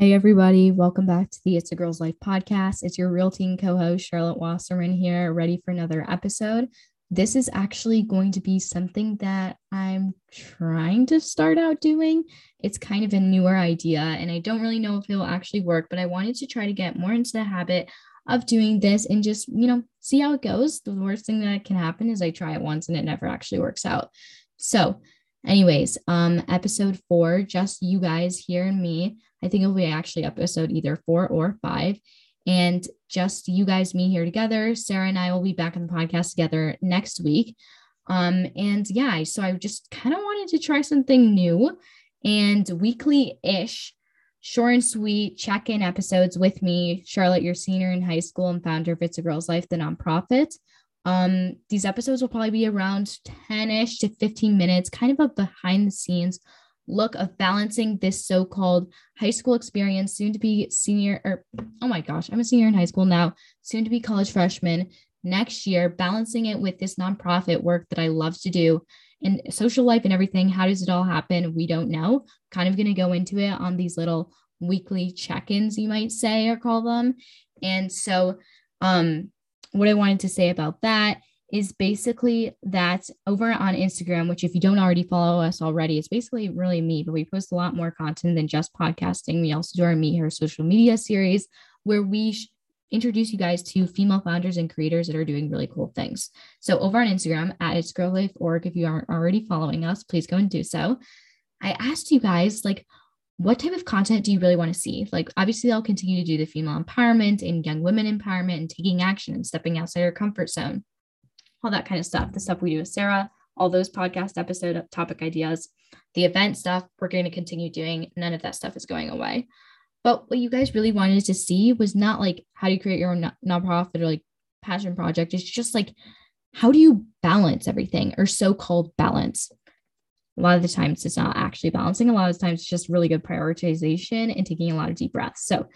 Hey, everybody. Welcome back to the It's a Girl's Life podcast. It's your real team co host, Charlotte Wasserman, here, ready for another episode. This is actually going to be something that I'm trying to start out doing. It's kind of a newer idea, and I don't really know if it'll actually work, but I wanted to try to get more into the habit of doing this and just, you know, see how it goes. The worst thing that can happen is I try it once and it never actually works out. So, anyways, um, episode four, just you guys here and me. I think it'll be actually episode either four or five. And just you guys, me here together. Sarah and I will be back on the podcast together next week. Um, and yeah, so I just kind of wanted to try something new and weekly ish, short and sweet check in episodes with me, Charlotte, your senior in high school and founder of It's a Girl's Life, the nonprofit. Um, these episodes will probably be around 10 ish to 15 minutes, kind of a behind the scenes look of balancing this so-called high school experience soon to be senior or oh my gosh i'm a senior in high school now soon to be college freshman next year balancing it with this nonprofit work that i love to do and social life and everything how does it all happen? We don't know. Kind of going to go into it on these little weekly check-ins you might say or call them. And so um what i wanted to say about that is basically that over on Instagram, which if you don't already follow us already, it's basically really me, but we post a lot more content than just podcasting. We also do our Meet Her social media series where we sh- introduce you guys to female founders and creators that are doing really cool things. So over on Instagram at It's Girl Life Org, if you aren't already following us, please go and do so. I asked you guys like what type of content do you really want to see? Like, obviously, I'll continue to do the female empowerment and young women empowerment and taking action and stepping outside your comfort zone all that kind of stuff. The stuff we do with Sarah, all those podcast episode topic ideas, the event stuff, we're going to continue doing. None of that stuff is going away. But what you guys really wanted to see was not like how do you create your own nonprofit or like passion project. It's just like how do you balance everything or so called balance? A lot of the times it's not actually balancing. A lot of the times it's just really good prioritization and taking a lot of deep breaths. So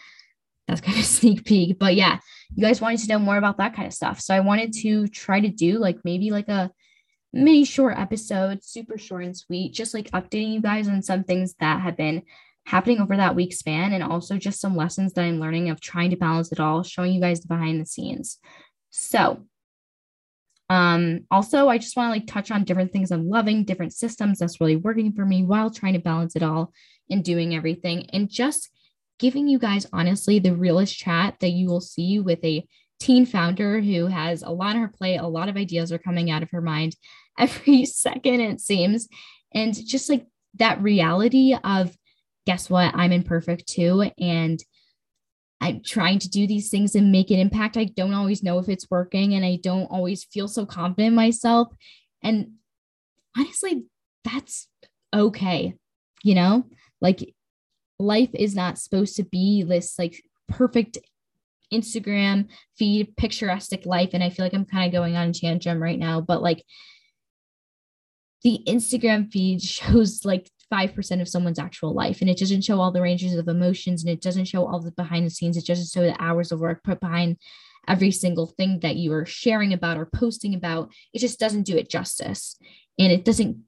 that's kind of sneak peek. But yeah, you guys wanted to know more about that kind of stuff. So I wanted to try to do like maybe like a mini short episode, super short and sweet, just like updating you guys on some things that have been happening over that week span and also just some lessons that I'm learning of trying to balance it all, showing you guys the behind the scenes. So um also I just want to like touch on different things I'm loving, different systems that's really working for me while trying to balance it all and doing everything and just giving you guys honestly the realest chat that you will see with a teen founder who has a lot on her plate, a lot of ideas are coming out of her mind every second, it seems. And just like that reality of, guess what? I'm imperfect too. And I'm trying to do these things and make an impact. I don't always know if it's working and I don't always feel so confident in myself. And honestly, that's okay. You know, like life is not supposed to be this like perfect Instagram feed, picturesque life. And I feel like I'm kind of going on a tantrum right now, but like the Instagram feed shows like 5% of someone's actual life and it doesn't show all the ranges of emotions and it doesn't show all the behind the scenes. It doesn't show the hours of work put behind every single thing that you are sharing about or posting about. It just doesn't do it justice. And it doesn't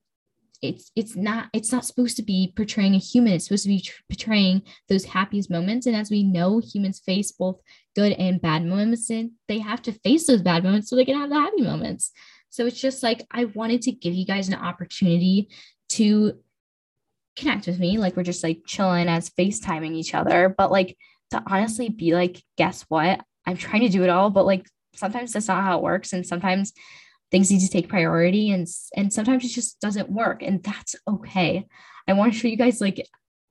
it's it's not it's not supposed to be portraying a human. It's supposed to be tr- portraying those happiest moments. And as we know humans face both good and bad moments and they have to face those bad moments so they can have the happy moments. So it's just like i wanted to give you guys an opportunity to connect with me. Like we're just like chilling as facetiming each other. But like to honestly be like guess what? I'm trying to do it all but like sometimes that's not how it works. And sometimes things need to take priority and and sometimes it just doesn't work and that's okay. I want to show you guys like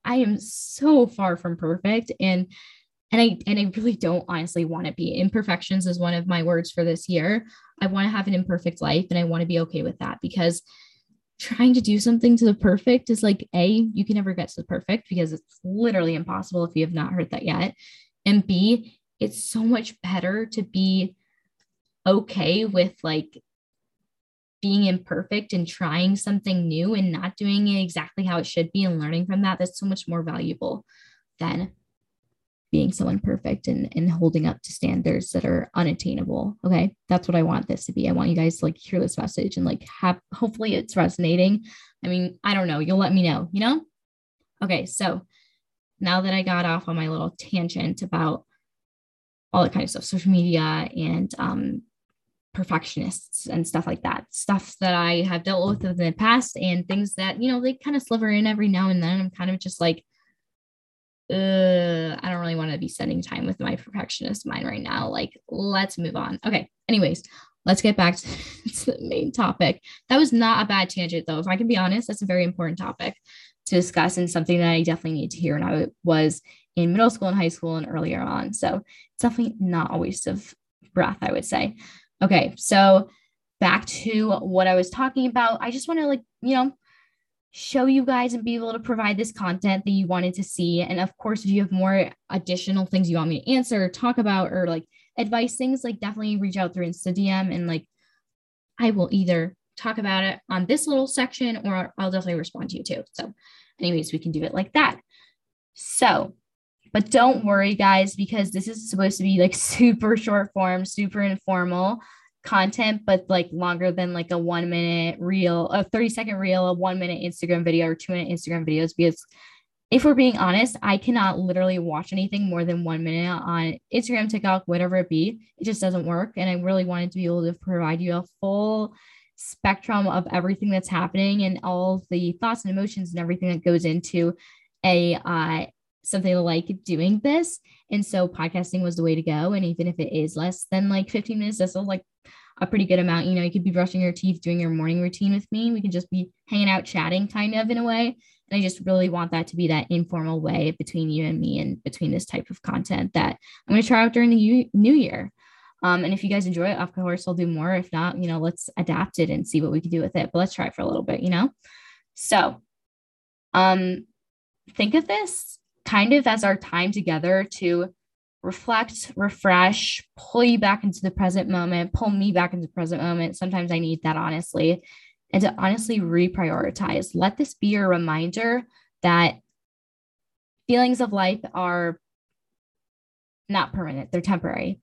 i am so far from perfect and and i and i really don't honestly want to be. Imperfections is one of my words for this year. I want to have an imperfect life and i want to be okay with that because trying to do something to the perfect is like a you can never get to the perfect because it's literally impossible if you have not heard that yet and b it's so much better to be okay with like being imperfect and trying something new and not doing it exactly how it should be and learning from that, that's so much more valuable than being someone perfect and, and holding up to standards that are unattainable. Okay. That's what I want this to be. I want you guys to like hear this message and like have hopefully it's resonating. I mean, I don't know. You'll let me know, you know? Okay. So now that I got off on my little tangent about all that kind of stuff, social media and um, perfectionists and stuff like that, stuff that I have dealt with in the past and things that, you know, they kind of sliver in every now and then. I'm kind of just like, uh, I don't really want to be spending time with my perfectionist mind right now. Like, let's move on. Okay. Anyways, let's get back to, to the main topic. That was not a bad tangent, though. If I can be honest, that's a very important topic to discuss and something that I definitely need to hear when I was in middle school and high school and earlier on. So it's definitely not a waste of breath, I would say. Okay, so back to what I was talking about. I just want to like, you know, show you guys and be able to provide this content that you wanted to see. And of course, if you have more additional things you want me to answer talk about or like advice things, like definitely reach out through Insta DM and like I will either talk about it on this little section or I'll definitely respond to you too. So, anyways, we can do it like that. So, but don't worry, guys, because this is supposed to be like super short form, super informal content, but like longer than like a one minute reel, a 30 second reel, a one minute Instagram video, or two minute Instagram videos. Because if we're being honest, I cannot literally watch anything more than one minute on Instagram, TikTok, whatever it be. It just doesn't work. And I really wanted to be able to provide you a full spectrum of everything that's happening and all the thoughts and emotions and everything that goes into a uh, something like doing this. And so podcasting was the way to go. And even if it is less than like 15 minutes, that's like a pretty good amount. You know, you could be brushing your teeth, doing your morning routine with me. We can just be hanging out, chatting kind of in a way. And I just really want that to be that informal way between you and me and between this type of content that I'm going to try out during the new year. Um, and if you guys enjoy it, of course, I'll do more. If not, you know, let's adapt it and see what we can do with it. But let's try it for a little bit, you know? So um, think of this kind of as our time together to reflect, refresh, pull you back into the present moment, pull me back into the present moment. Sometimes I need that, honestly, and to honestly reprioritize. Let this be a reminder that feelings of life are not permanent, they're temporary.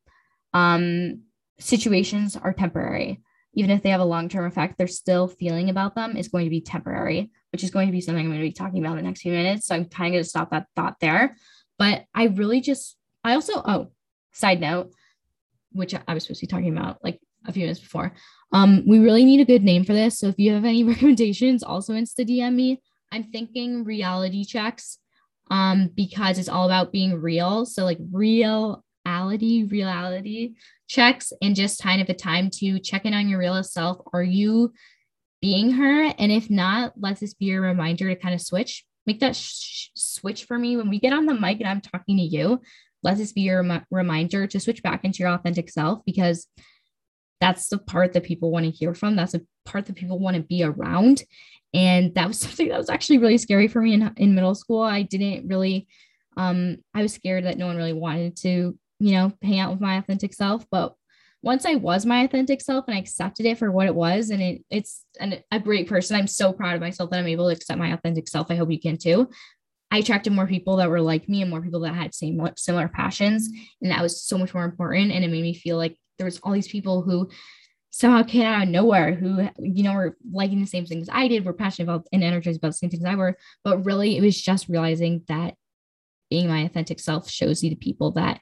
Um, situations are temporary. Even if they have a long term effect, they're still feeling about them is going to be temporary, which is going to be something I'm going to be talking about in the next few minutes. So I'm kind of going to stop that thought there. But I really just, I also, oh, side note, which I was supposed to be talking about like a few minutes before. Um, we really need a good name for this. So if you have any recommendations, also insta DM me. I'm thinking reality checks um, because it's all about being real. So like reality, reality checks, and just kind of a time to check in on your real self. Are you being her? And if not, let this be a reminder to kind of switch. Make that sh- switch for me when we get on the mic and I'm talking to you. Let this be your rem- reminder to switch back into your authentic self because that's the part that people want to hear from. That's the part that people want to be around. And that was something that was actually really scary for me in, in middle school. I didn't really, um, I was scared that no one really wanted to you know, hang out with my authentic self. But once I was my authentic self and I accepted it for what it was, and it, it's an, a great person. I'm so proud of myself that I'm able to accept my authentic self. I hope you can too. I attracted more people that were like me and more people that had same similar passions, and that was so much more important. And it made me feel like there was all these people who somehow came out of nowhere who you know were liking the same things I did, were passionate about and energized about the same things I were. But really, it was just realizing that being my authentic self shows you the people that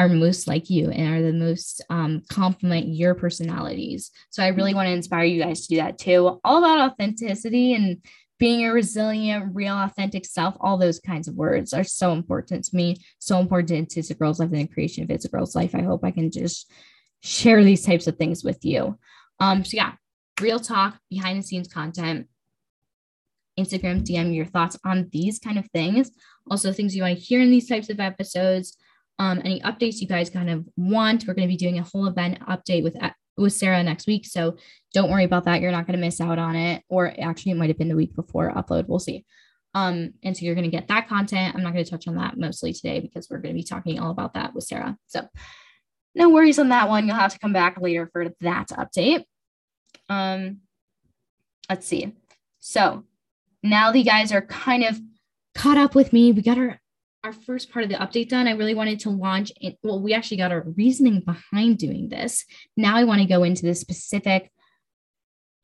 are most like you and are the most um, complement your personalities. So I really want to inspire you guys to do that too. All about authenticity and being a resilient, real, authentic self. All those kinds of words are so important to me, so important to a Girl's Life and the creation of It's a Girl's Life. I hope I can just share these types of things with you. Um, so yeah, real talk, behind the scenes content. Instagram DM your thoughts on these kind of things. Also, things you want to hear in these types of episodes um, any updates you guys kind of want. We're going to be doing a whole event update with with Sarah next week, so don't worry about that. You're not going to miss out on it. Or actually, it might have been the week before upload. We'll see. Um, and so you're going to get that content. I'm not going to touch on that mostly today because we're going to be talking all about that with Sarah. So no worries on that one. You'll have to come back later for that update. Um, let's see. So now the guys are kind of caught up with me. We got our our first part of the update done, I really wanted to launch. Well, we actually got our reasoning behind doing this. Now I want to go into the specific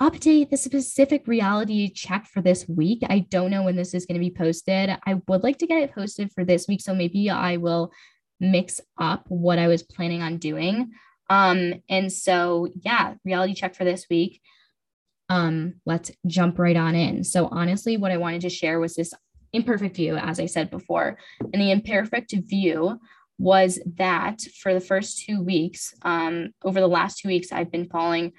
update the specific reality check for this week. I don't know when this is going to be posted. I would like to get it posted for this week. So maybe I will mix up what I was planning on doing. Um, and so yeah, reality check for this week. Um, let's jump right on in. So honestly, what I wanted to share was this imperfect view, as I said before. And the imperfect view was that for the first two weeks, um, over the last two weeks, I've been falling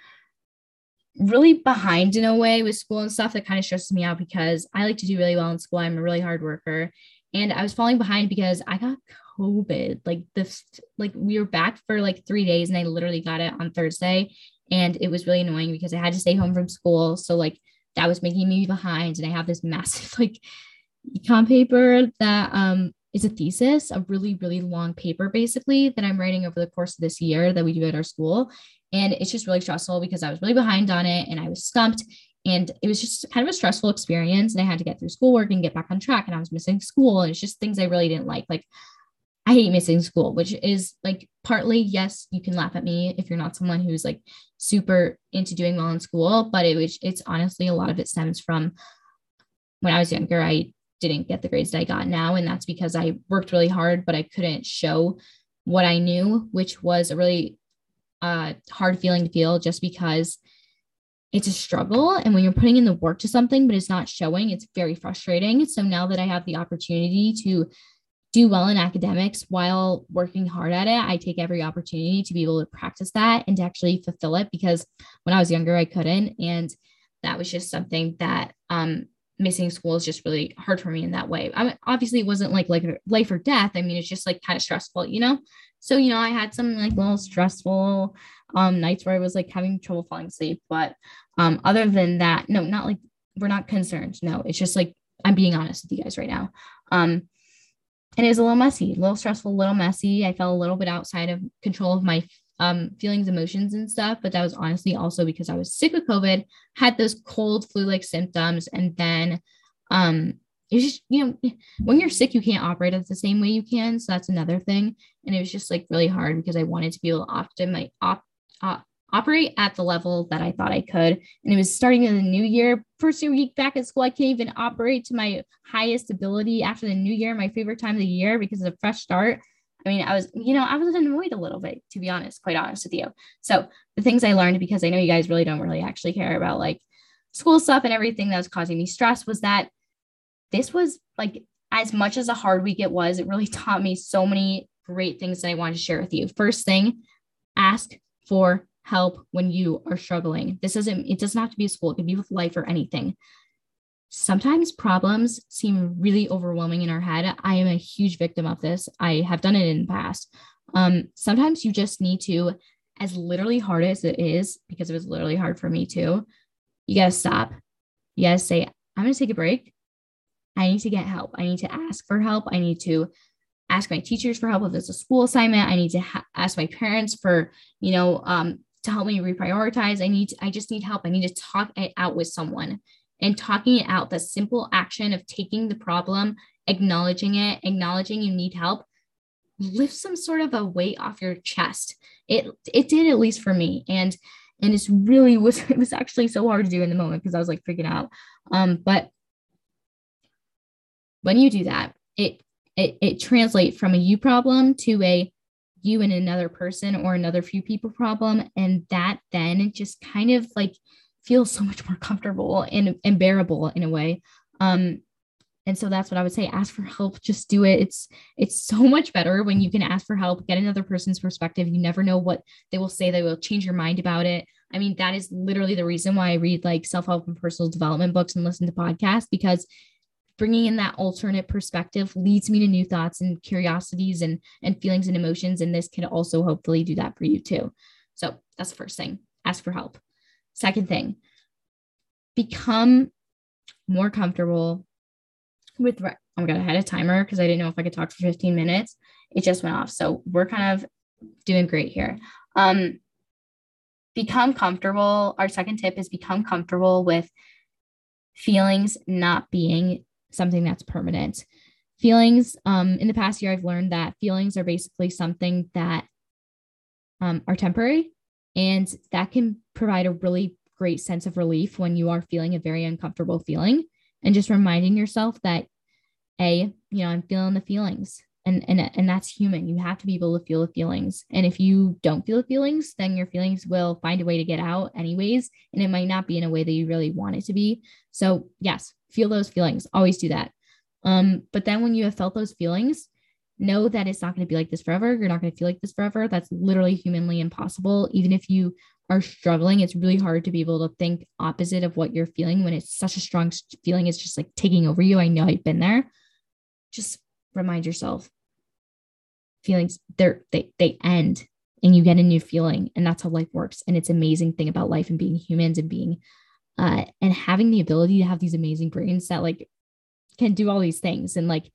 really behind in a way with school and stuff that kind of stresses me out because I like to do really well in school. I'm a really hard worker. And I was falling behind because I got COVID. Like this, like we were back for like three days and I literally got it on Thursday. And it was really annoying because I had to stay home from school. So like that was making me behind. And I have this massive like econ paper that um is a thesis, a really, really long paper basically that I'm writing over the course of this year that we do at our school. And it's just really stressful because I was really behind on it and I was stumped. And it was just kind of a stressful experience. And I had to get through schoolwork and get back on track. And I was missing school. And it's just things I really didn't like. Like, I hate missing school, which is like partly, yes, you can laugh at me if you're not someone who's like super into doing well in school, but it was, it's honestly a lot of it stems from when I was younger, I didn't get the grades that I got now. And that's because I worked really hard, but I couldn't show what I knew, which was a really uh, hard feeling to feel just because it's a struggle. And when you're putting in the work to something, but it's not showing, it's very frustrating. So now that I have the opportunity to do well in academics while working hard at it, I take every opportunity to be able to practice that and to actually fulfill it because when I was younger, I couldn't. And that was just something that um, missing school is just really hard for me in that way. I mean, obviously, it wasn't like like life or death. I mean, it's just like kind of stressful, you know. So you know, I had some like little stressful um nights where I was like having trouble falling asleep. But um, other than that, no, not like we're not concerned. No, it's just like I'm being honest with you guys right now. Um, and it was a little messy, a little stressful, a little messy. I felt a little bit outside of control of my um, feelings, emotions, and stuff. But that was honestly also because I was sick with COVID, had those cold flu like symptoms, and then um, it's just you know when you're sick, you can't operate at the same way you can. So that's another thing, and it was just like really hard because I wanted to be able to optimize op, op, operate at the level that I thought I could. And it was starting in the new year. First week back at school, I can't even operate to my highest ability after the new year, my favorite time of the year because of a fresh start. I mean, I was, you know, I was annoyed a little bit, to be honest, quite honest with you. So the things I learned, because I know you guys really don't really actually care about like school stuff and everything that was causing me stress, was that this was like as much as a hard week it was, it really taught me so many great things that I wanted to share with you. First thing, ask for help when you are struggling. This isn't, it doesn't have to be a school, it could be with life or anything sometimes problems seem really overwhelming in our head. I am a huge victim of this. I have done it in the past. Um, sometimes you just need to, as literally hard as it is, because it was literally hard for me too, you got to stop. You got to say, I'm going to take a break. I need to get help. I need to ask for help. I need to ask my teachers for help if it's a school assignment. I need to ha- ask my parents for, you know, um, to help me reprioritize. I need, to, I just need help. I need to talk it out with someone and talking it out, the simple action of taking the problem, acknowledging it, acknowledging you need help, lift some sort of a weight off your chest. It it did at least for me. And and it's really was it was actually so hard to do in the moment because I was like freaking out. Um, but when you do that, it it it translates from a you problem to a you and another person or another few people problem. And that then just kind of like feels so much more comfortable and, and bearable in a way. Um, and so that's what I would say. Ask for help. Just do it. It's it's so much better when you can ask for help, get another person's perspective. You never know what they will say. They will change your mind about it. I mean, that is literally the reason why I read like self-help and personal development books and listen to podcasts because bringing in that alternate perspective leads me to new thoughts and curiosities and and feelings and emotions and this can also hopefully do that for you too. So, that's the first thing. Ask for help. Second thing, become more comfortable with. Re- oh my God, I had a timer because I didn't know if I could talk for 15 minutes. It just went off. So we're kind of doing great here. Um, become comfortable. Our second tip is become comfortable with feelings not being something that's permanent. Feelings, um, in the past year, I've learned that feelings are basically something that um, are temporary and that can provide a really great sense of relief when you are feeling a very uncomfortable feeling and just reminding yourself that a you know i'm feeling the feelings and and and that's human. You have to be able to feel the feelings. And if you don't feel the feelings then your feelings will find a way to get out anyways and it might not be in a way that you really want it to be. So yes feel those feelings. Always do that. Um but then when you have felt those feelings know that it's not going to be like this forever. You're not going to feel like this forever. That's literally humanly impossible. Even if you are struggling it's really hard to be able to think opposite of what you're feeling when it's such a strong feeling. It's just like taking over you. I know i've been there. Just remind yourself. Feelings they're they they end and you get a new feeling and that's how life works. And it's amazing thing about life and being humans and being uh and having the ability to have these amazing brains that like can do all these things. And like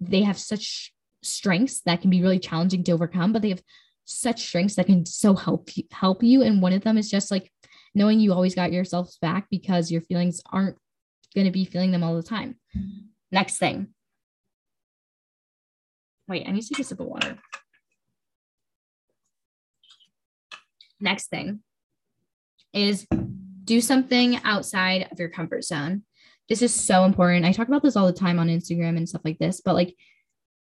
they have such strengths that can be really challenging to overcome but they have such strengths that can so help you help you and one of them is just like knowing you always got yourself back because your feelings aren't going to be feeling them all the time next thing Wait, I need to take a sip of water. Next thing is do something outside of your comfort zone. This is so important. I talk about this all the time on Instagram and stuff like this, but like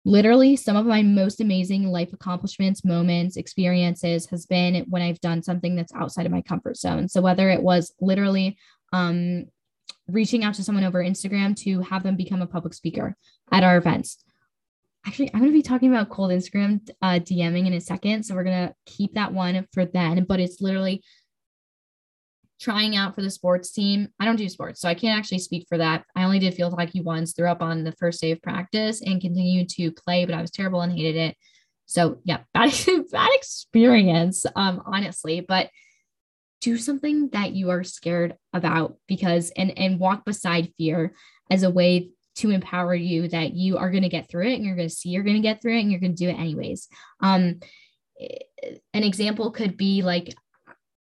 literally some of my most amazing life accomplishments, moments, experiences has been when I've done something that's outside of my comfort zone. So whether it was literally um, reaching out to someone over Instagram to have them become a public speaker at our events, actually i'm going to be talking about cold instagram uh, dming in a second so we're going to keep that one for then but it's literally trying out for the sports team. I don't do sports so i can't actually speak for that. I only did field hockey once threw up on the first day of practice and continued to play but i was terrible and hated it. So yeah bad, bad experience um honestly but do something that you are scared about because and and walk beside fear as a way to empower you that you are going to get through it and you're going to see you're going to get through it and you're going to do it anyways. Um, an example could be like,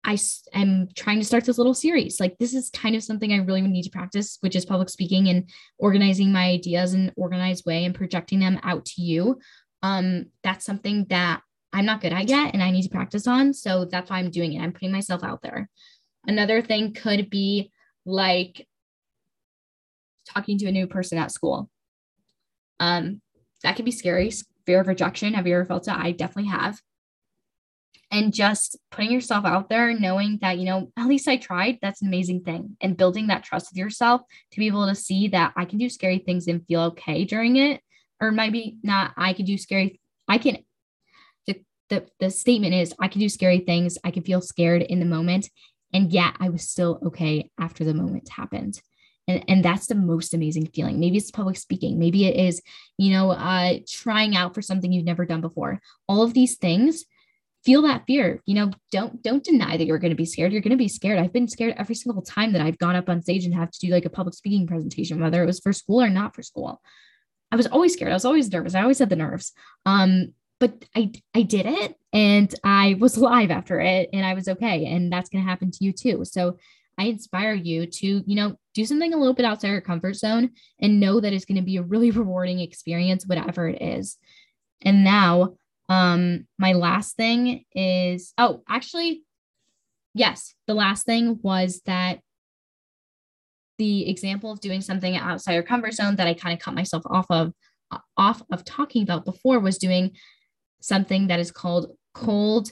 I am trying to start this little series. Like, this is kind of something I really need to practice, which is public speaking and organizing my ideas in an organized way and projecting them out to you. Um, that's something that I'm not good at yet and I need to practice on. So that's why I'm doing it. I'm putting myself out there. Another thing could be like talking to a new person at school. Um, that could be scary. Fear of rejection. Have you ever felt it? I definitely have. And just putting yourself out there, knowing that, you know, at least I tried, that's an amazing thing. And building that trust with yourself to be able to see that I can do scary things and feel okay during it. Or maybe not, I can do scary, I can the, the the statement is I can do scary things. I can feel scared in the moment. And yet I was still okay after the moment happened and, and that's the most amazing feeling maybe it's public speaking maybe it is you know uh, trying out for something you've never done before all of these things feel that fear you know don't don't deny that you're going to be scared. You're going to be scared. I've been scared every single time that i've gone up on stage and have to do like a public speaking presentation whether it was for school or not for school. I was always scared. I was always nervous. I always had the nerves. Um but i i did it and i was alive after it and i was okay and that's going to happen to you too. So I inspire you to, you know, do something a little bit outside your comfort zone and know that it's going to be a really rewarding experience, whatever it is. And now, um, my last thing is oh, actually, yes, the last thing was that the example of doing something outside your comfort zone that I kind of cut myself off of off of talking about before was doing something that is called cold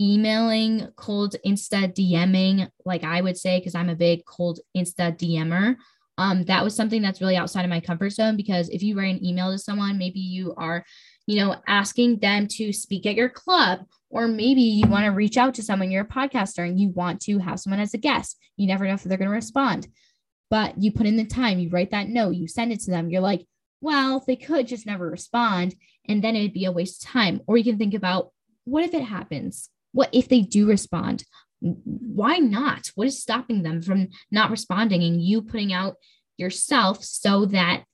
emailing, cold Insta DMing, like I would say, because I'm a big cold Insta DMer. Um, that was something that's really outside of my comfort zone because if you write an email to someone, maybe you are, you know, asking them to speak at your club, or maybe you want to reach out to someone, you're a podcaster and you want to have someone as a guest. You never know if they're going to respond, but you put in the time, you write that note, you send it to them. You're like, well, they could just never respond, and then it'd be a waste of time. Or you can think about what if it happens? what if they do respond? Why not? What is stopping them from not responding and you putting out yourself so that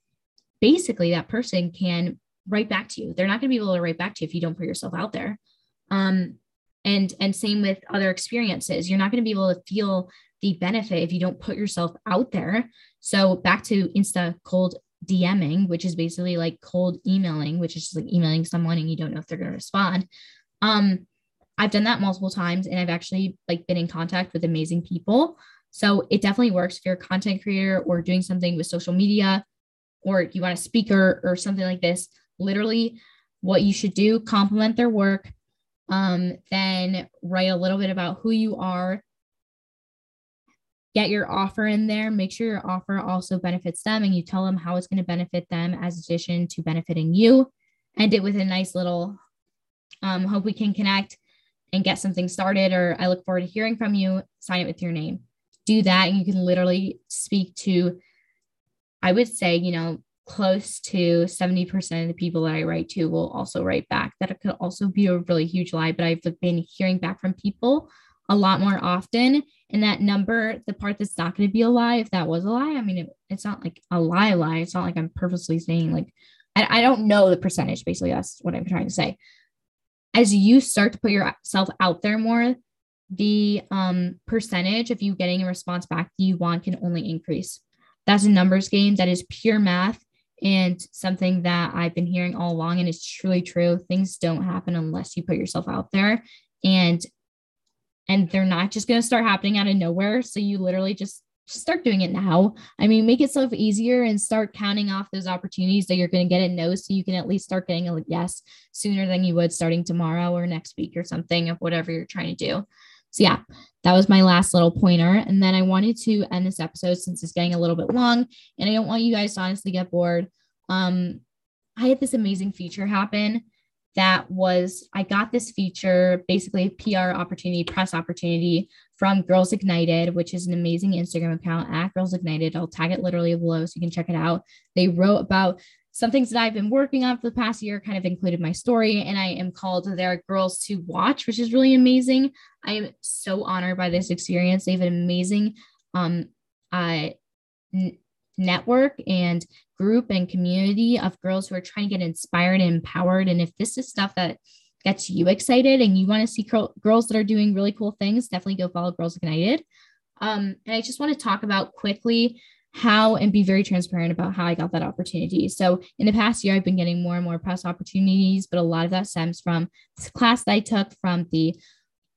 basically that person can write back to you? They're not going to be able to write back to you if you don't put yourself out there. Um, and and same with other experiences. You're not going to be able to feel the benefit if you don't put yourself out there. So back to Insta cold DMing, which is basically like cold emailing, which is just like emailing someone and you don't know if they're going to respond. Um, I've done that multiple times and I've actually like been in contact with amazing people So it definitely works if you're a content creator or doing something with social media or you want a speaker or something like this. Literally, what you should do, compliment their work, um, then write a little bit about who you are. Get your offer in there. Make sure your offer also benefits them and you tell them how it's going to benefit them as addition to benefiting you. End it with a nice little um, hope we can connect and get something started, or I look forward to hearing from you. Sign it with your name. Do that, and you can literally speak to, I would say, you know, close to 70% of the people that I write to will also write back. That could also be a really huge lie, but I've been hearing back from people a lot more often. And that number, the part that's not going to be a lie, if that was a lie, I mean, it, it's not like a lie, lie. It's not like I'm purposely saying, like, I, I don't know the percentage. Basically, that's what I'm trying to say as you start to put yourself out there more, the um, percentage of you getting a response back that you want can only increase. That's a numbers game. That is pure math and something that I've been hearing all along. And it's truly true. Things don't happen unless you put yourself out there. And and they're not just going to start happening out of nowhere. So you literally just start doing it now. I mean, make it so easier and start counting off those opportunities that you're going to get a no so you can at least start getting a yes sooner than you would starting tomorrow or next week or something of whatever you're trying to do. So, yeah, that was my last little pointer. And then I wanted to end this episode since it's getting a little bit long and I don't want you guys to honestly get bored. Um, I had this amazing feature happen that was I got this feature, basically a PR opportunity, press opportunity from Girls Ignited, which is an amazing Instagram account at Girls Ignited. I'll tag it literally below so you can check it out. They wrote about some things that I've been working on for the past year, kind of included my story, and I am called their Girls to Watch, which is really amazing. I am so honored by this experience. They have an amazing um, uh, n- network and group and community of girls who are trying to get inspired and empowered. And if this is stuff that gets you excited and you want to see girl- girls that are doing really cool things, definitely go follow Girls Ignited. Um, and I just want to talk about quickly how and be very transparent about how I got that opportunity. So in the past year, I've been getting more and more press opportunities, but a lot of that stems from this class that I took from the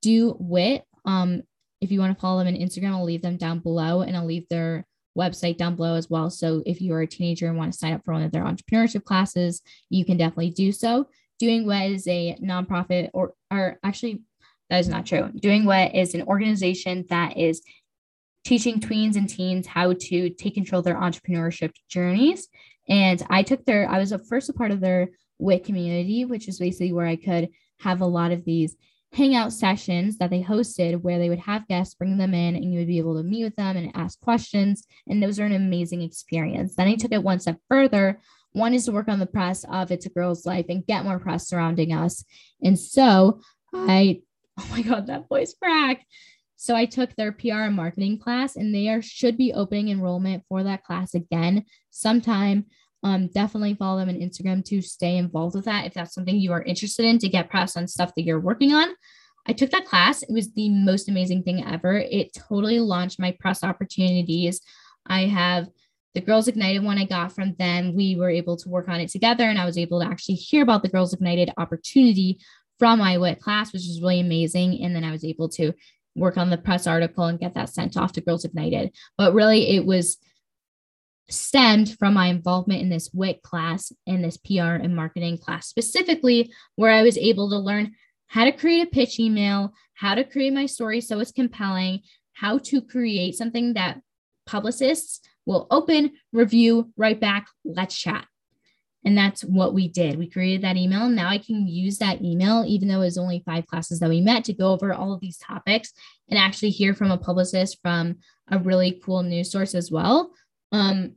Do Wit. Um, if you want to follow them on Instagram, I'll leave them down below and I'll leave their website down below as well. So if you are a teenager and want to sign up for one of their entrepreneurship classes, you can definitely do so. Doing WIT is a nonprofit, or, or actually, that is not true. Doing WIT is an organization that is teaching tweens and teens how to take control of their entrepreneurship journeys. And I took their, I was a first a part of their WIT community, which is basically where I could have a lot of these hangout sessions that they hosted where they would have guests bring them in and you would be able to meet with them and ask questions. And those are an amazing experience. Then I took it one step further. One is to work on the press of It's a Girl's Life and get more press surrounding us. And so I, oh my God, that voice crack. So I took their PR and marketing class, and they are should be opening enrollment for that class again sometime um, definitely follow them on Instagram to stay involved with that if that's something you are interested in to get press on stuff that you're working on. I took that class. It was the most amazing thing ever. It totally launched my press opportunities. I have the Girls Ignited one I got from them. We were able to work on it together, and I was able to actually hear about the Girls Ignited opportunity from my WIT class, which was really amazing. And then I was able to work on the press article and get that sent off to Girls Ignited. But really, it was stemmed from my involvement in this WIT class and this PR and marketing class specifically, where I was able to learn how to create a pitch email, how to create my story so it's compelling, how to create something that publicists will open, review, write back, let's chat. And that's what we did. We created that email. Now I can use that email, even though it was only five classes that we met, to go over all of these topics and actually hear from a publicist from a really cool news source as well um,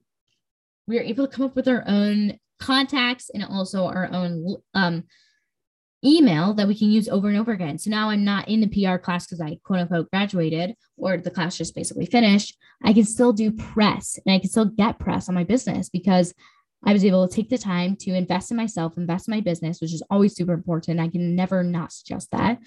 we are able to come up with our own contacts and also our own um, email that we can use over and over again. So now I'm not in the PR class because I quote unquote graduated or the class just basically finished. I can still do press and I can still get press on my business because I was able to take the time to invest in myself, invest in my business, which is always super important. I can never not suggest that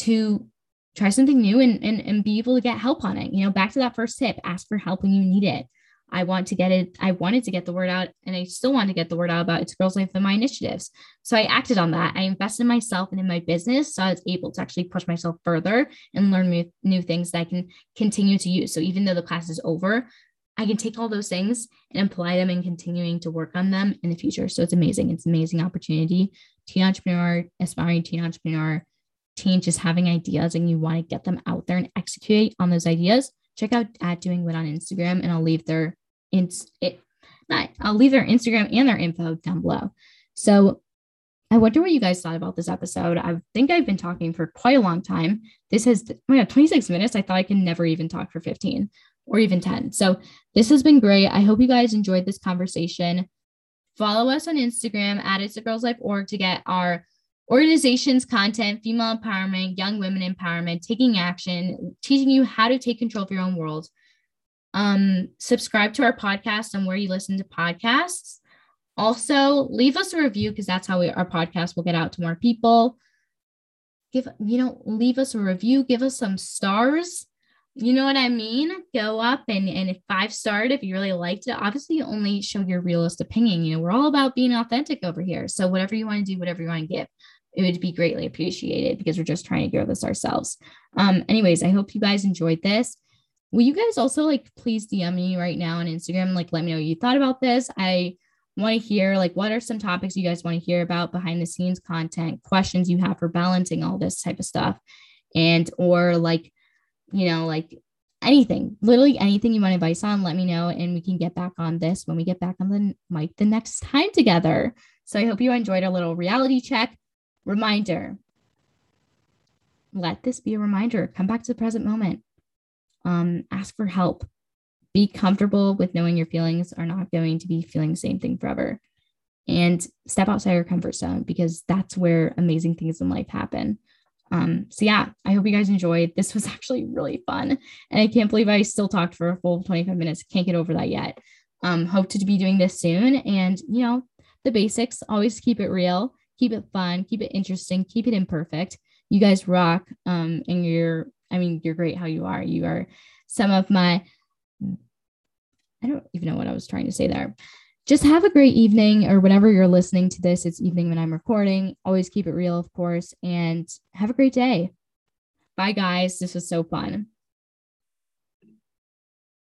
to try something new and, and, and be able to get help on it. You know, back to that first tip ask for help when you need it. I want to get it, I wanted to get the word out and I still want to get the word out about It's Girl's Life and my initiatives. So I acted on that. I invested in myself and in my business. So I was able to actually push myself further and learn new, new things that I can continue to use. So even though the class is over, I can take all those things and apply them and continuing to work on them in the future. So it's amazing. It's an amazing opportunity. Teen entrepreneur, aspiring teen entrepreneur, teen just having ideas and you want to get them out there and execute on those ideas. Check out at doing WIT on Instagram and I'll leave their it's it not I'll leave their Instagram and their info down below. So I wonder what you guys thought about this episode. I think I've been talking for quite a long time. This has oh my god, 26 minutes. I thought I could never even talk for 15 or even 10. So this has been great. I hope you guys enjoyed this conversation. Follow us on Instagram at It's a Girls Life org to get our organizations content, female empowerment, young women empowerment, taking action, teaching you how to take control of your own world. Um, subscribe to our podcast on where you listen to podcasts. Also, leave us a review because that's how we, our podcast will get out to more people. Give, you know, leave us a review, give us some stars. You know what I mean? Go up and, and if five starred, if you really liked it, obviously you only show your realist opinion. You know, we're all about being authentic over here. So whatever you want to do, whatever you want to give, it would be greatly appreciated because we're just trying to grow this ourselves. Um, anyways, I hope you guys enjoyed this. Will you guys also like please DM me right now on Instagram? Like, let me know you thought about this. I want to hear like what are some topics you guys want to hear about behind the scenes content, questions you have for balancing all this type of stuff, and or like, you know, like anything, literally anything you want advice on, let me know, and we can get back on this when we get back on the mic the next time together. So I hope you enjoyed a little reality check. Reminder let this be a reminder. Come back to the present moment um, ask for help. Be comfortable with knowing your feelings are not going to be feeling the same thing forever. And step outside your comfort zone because that's where amazing things in life happen. Um, so yeah, I hope you guys enjoyed. This was actually really fun. And I can't believe I still talked for a full 25 minutes. Can't get over that yet. Um, hope to be doing this soon. And you know, the basics, always keep it real, keep it fun, keep it interesting, keep it imperfect. You guys rock. Um, and you're I mean, you're great how you are. You are some of my, I don't even know what I was trying to say there. Just have a great evening or whenever you're listening to this. It's evening when I'm recording. Always keep it real, of course, and have a great day. Bye, guys. This was so fun.